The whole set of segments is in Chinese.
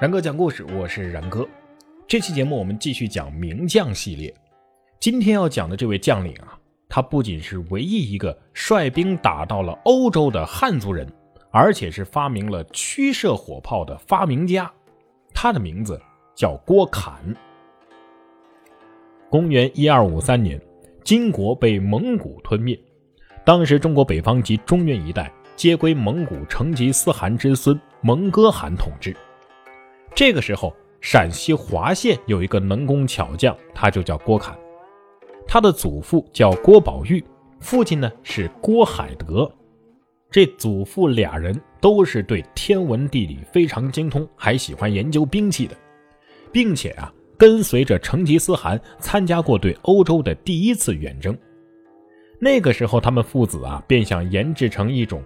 然哥讲故事，我是然哥。这期节目我们继续讲名将系列。今天要讲的这位将领啊，他不仅是唯一一个率兵打到了欧洲的汉族人，而且是发明了驱射火炮的发明家。他的名字叫郭侃。公元一二五三年，金国被蒙古吞灭，当时中国北方及中原一带皆归蒙古成吉思汗之孙蒙哥汗统治。这个时候，陕西华县有一个能工巧匠，他就叫郭侃。他的祖父叫郭宝玉，父亲呢是郭海德。这祖父俩人都是对天文地理非常精通，还喜欢研究兵器的，并且啊，跟随着成吉思汗参加过对欧洲的第一次远征。那个时候，他们父子啊便想研制成一种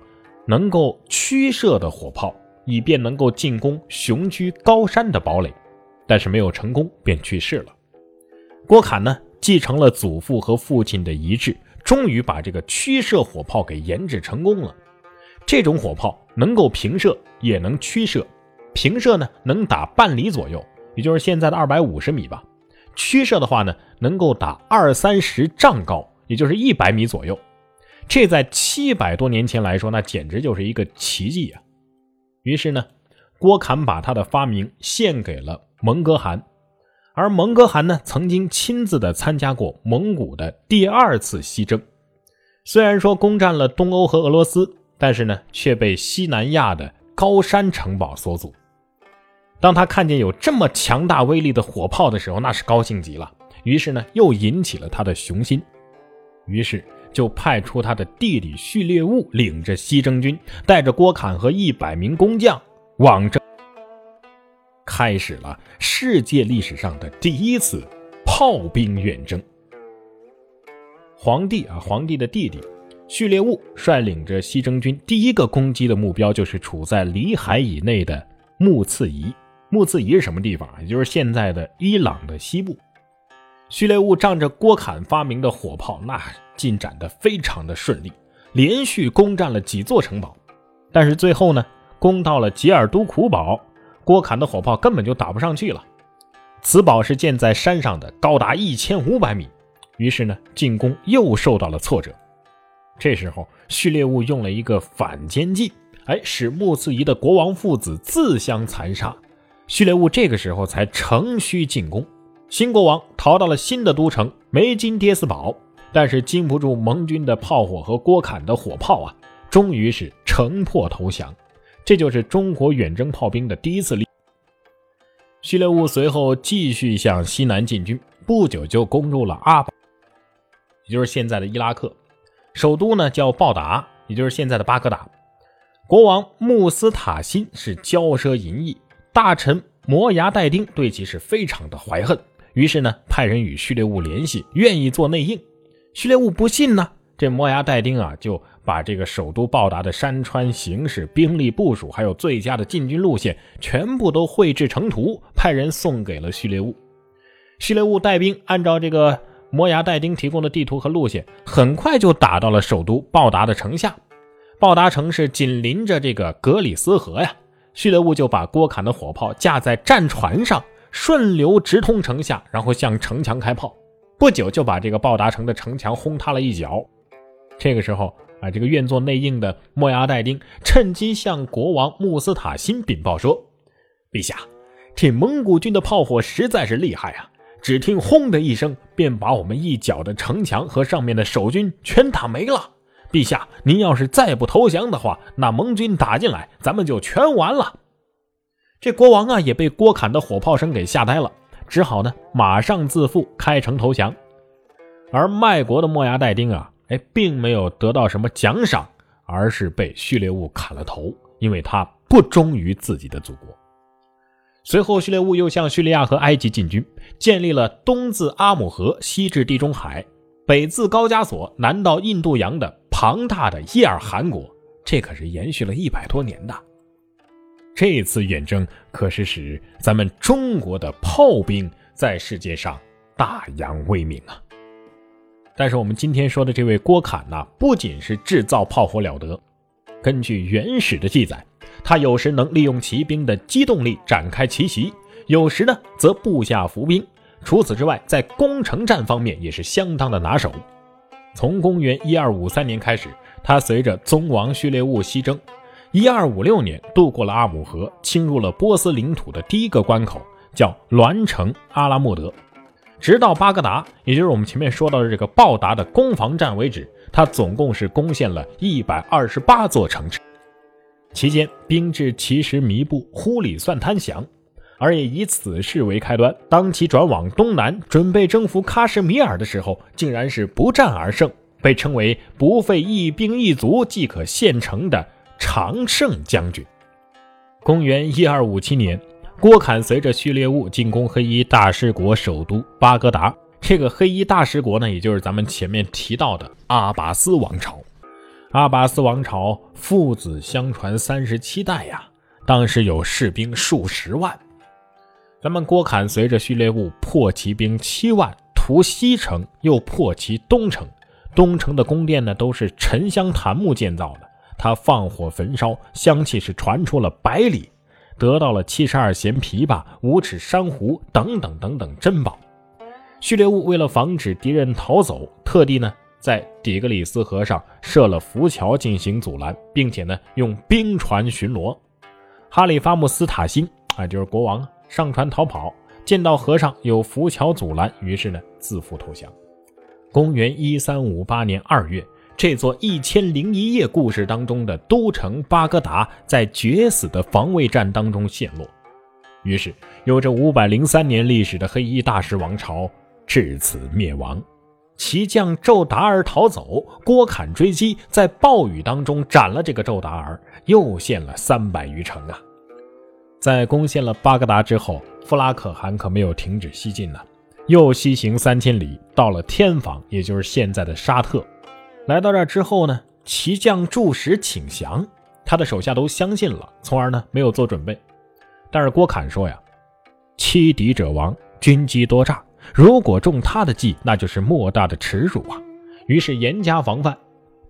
能够驱射的火炮。以便能够进攻雄居高山的堡垒，但是没有成功，便去世了。郭侃呢，继承了祖父和父亲的遗志，终于把这个驱射火炮给研制成功了。这种火炮能够平射，也能驱射。平射呢，能打半里左右，也就是现在的二百五十米吧。驱射的话呢，能够打二三十丈高，也就是一百米左右。这在七百多年前来说，那简直就是一个奇迹啊！于是呢，郭侃把他的发明献给了蒙哥汗，而蒙哥汗呢，曾经亲自的参加过蒙古的第二次西征，虽然说攻占了东欧和俄罗斯，但是呢，却被西南亚的高山城堡所阻。当他看见有这么强大威力的火炮的时候，那是高兴极了。于是呢，又引起了他的雄心，于是。就派出他的弟弟序列兀领着西征军，带着郭侃和一百名工匠往这开始了世界历史上的第一次炮兵远征。皇帝啊，皇帝的弟弟序列兀率领着西征军，第一个攻击的目标就是处在里海以内的木次仪。木次仪是什么地方啊？也就是现在的伊朗的西部。序列物仗着郭侃发明的火炮，那进展的非常的顺利，连续攻占了几座城堡。但是最后呢，攻到了吉尔都苦堡，郭侃的火炮根本就打不上去了。此堡是建在山上的，高达一千五百米，于是呢，进攻又受到了挫折。这时候，序列物用了一个反间计，哎，使穆斯仪的国王父子自相残杀。序列物这个时候才乘虚进攻。新国王逃到了新的都城梅金迭斯堡，但是经不住盟军的炮火和郭侃的火炮啊，终于是城破投降。这就是中国远征炮兵的第一次例。序列兀随后继续向西南进军，不久就攻入了阿堡，也就是现在的伊拉克。首都呢叫鲍达，也就是现在的巴格达。国王穆斯塔辛是骄奢淫逸，大臣摩牙代丁对其是非常的怀恨。于是呢，派人与序列兀联系，愿意做内应。序列兀不信呢，这摩崖带丁啊，就把这个首都报答的山川形势、兵力部署，还有最佳的进军路线，全部都绘制成图，派人送给了序列兀。序列兀带兵按照这个摩崖带丁提供的地图和路线，很快就打到了首都报答的城下。报答城是紧邻着这个格里斯河呀，序列兀就把郭侃的火炮架在战船上。顺流直通城下，然后向城墙开炮，不久就把这个报达城的城墙轰塌了一角。这个时候啊，这个愿做内应的莫牙代丁趁机向国王穆斯塔辛禀报说：“陛下，这蒙古军的炮火实在是厉害啊！只听轰的一声，便把我们一角的城墙和上面的守军全打没了。陛下，您要是再不投降的话，那蒙军打进来，咱们就全完了。”这国王啊，也被郭侃的火炮声给吓呆了，只好呢马上自负，开城投降。而卖国的莫牙戴丁啊，哎，并没有得到什么奖赏，而是被序列物砍了头，因为他不忠于自己的祖国。随后，序列物又向叙利亚和埃及进军，建立了东自阿姆河、西至地中海、北自高加索、南到印度洋的庞大的叶尔汗国，这可是延续了一百多年的。这次远征可是使咱们中国的炮兵在世界上大扬威名啊！但是我们今天说的这位郭侃呐，不仅是制造炮火了得，根据原始的记载，他有时能利用骑兵的机动力展开奇袭，有时呢则布下伏兵。除此之外，在攻城战方面也是相当的拿手。从公元一二五三年开始，他随着宗王序列兀西征，一二五六年渡过了阿姆河，侵入了波斯领土的第一个关口，叫栾城阿拉莫德。直到巴格达，也就是我们前面说到的这个报达的攻防战为止，他总共是攻陷了一百二十八座城池。期间兵至奇石弥布，忽里算滩降，而也以此事为开端。当其转往东南，准备征服喀什米尔的时候，竟然是不战而胜，被称为不费一兵一卒即可献城的常胜将军。公元一二五七年。郭侃随着序列兀进攻黑衣大食国首都巴格达。这个黑衣大食国呢，也就是咱们前面提到的阿拔斯王朝。阿拔斯王朝父子相传三十七代呀，当时有士兵数十万。咱们郭侃随着序列兀破骑兵七万，屠西城，又破其东城。东城的宫殿呢，都是沉香檀木建造的。他放火焚烧，香气是传出了百里。得到了七十二弦琵琶、五尺珊瑚等等等等珍宝。序列物为了防止敌人逃走，特地呢在底格里斯河上设了浮桥进行阻拦，并且呢用兵船巡逻。哈里发木斯塔辛啊，就是国王，上船逃跑，见到河上有浮桥阻拦，于是呢自负投降。公元一三五八年二月。这座一千零一夜故事当中的都城巴格达，在决死的防卫战当中陷落，于是有着五百零三年历史的黑衣大食王朝至此灭亡。骑将宙达尔逃走，郭侃追击，在暴雨当中斩了这个宙达尔，又陷了三百余城啊！在攻陷了巴格达之后，弗拉可汗可没有停止西进呢，又西行三千里，到了天房，也就是现在的沙特。来到这之后呢，骑将祝石请降，他的手下都相信了，从而呢没有做准备。但是郭侃说呀：“欺敌者亡，军机多诈，如果中他的计，那就是莫大的耻辱啊！”于是严加防范。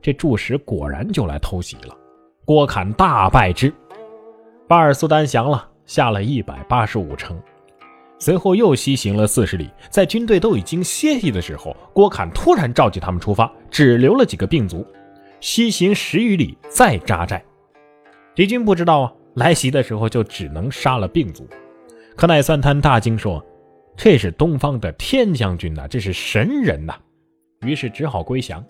这祝石果然就来偷袭了，郭侃大败之。巴尔苏丹降了，下了一百八十五城。随后又西行了四十里，在军队都已经歇息的时候，郭侃突然召集他们出发，只留了几个病卒。西行十余里，再扎寨。敌军不知道啊，来袭的时候就只能杀了病卒。可乃算贪大惊说：“这是东方的天将军呐，这是神人呐！”于是只好归降。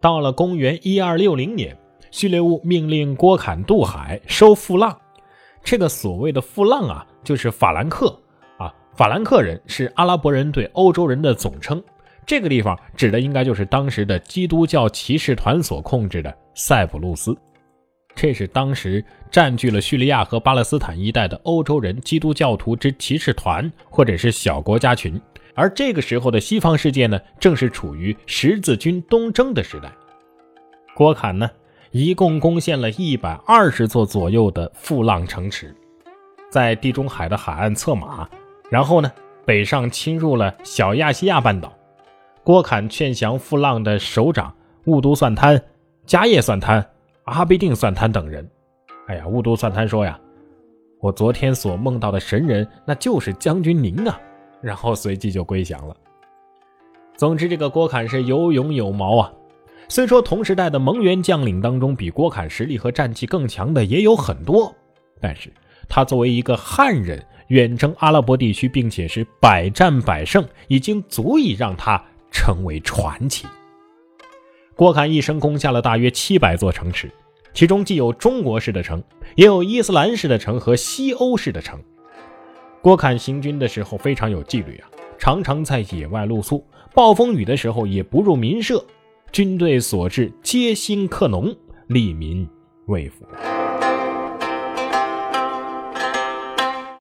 到了公元一二六零年，序列兀命令郭侃渡海收富浪。这个所谓的富浪啊，就是法兰克。法兰克人是阿拉伯人对欧洲人的总称，这个地方指的应该就是当时的基督教骑士团所控制的塞浦路斯。这是当时占据了叙利亚和巴勒斯坦一带的欧洲人基督教徒之骑士团或者是小国家群。而这个时候的西方世界呢，正是处于十字军东征的时代。郭侃呢，一共攻陷了一百二十座左右的富浪城池，在地中海的海岸策马。然后呢，北上侵入了小亚细亚半岛。郭侃劝降富浪的首长兀都算滩、迦叶算滩、阿必定算滩等人。哎呀，兀都算滩说呀：“我昨天所梦到的神人，那就是将军您啊。”然后随即就归降了。总之，这个郭侃是有勇有谋啊。虽说同时代的蒙元将领当中，比郭侃实力和战绩更强的也有很多，但是他作为一个汉人。远征阿拉伯地区，并且是百战百胜，已经足以让他成为传奇。郭侃一生攻下了大约七百座城池，其中既有中国式的城，也有伊斯兰式的城和西欧式的城。郭侃行军的时候非常有纪律啊，常常在野外露宿，暴风雨的时候也不入民舍，军队所至皆兴克农，利民为辅。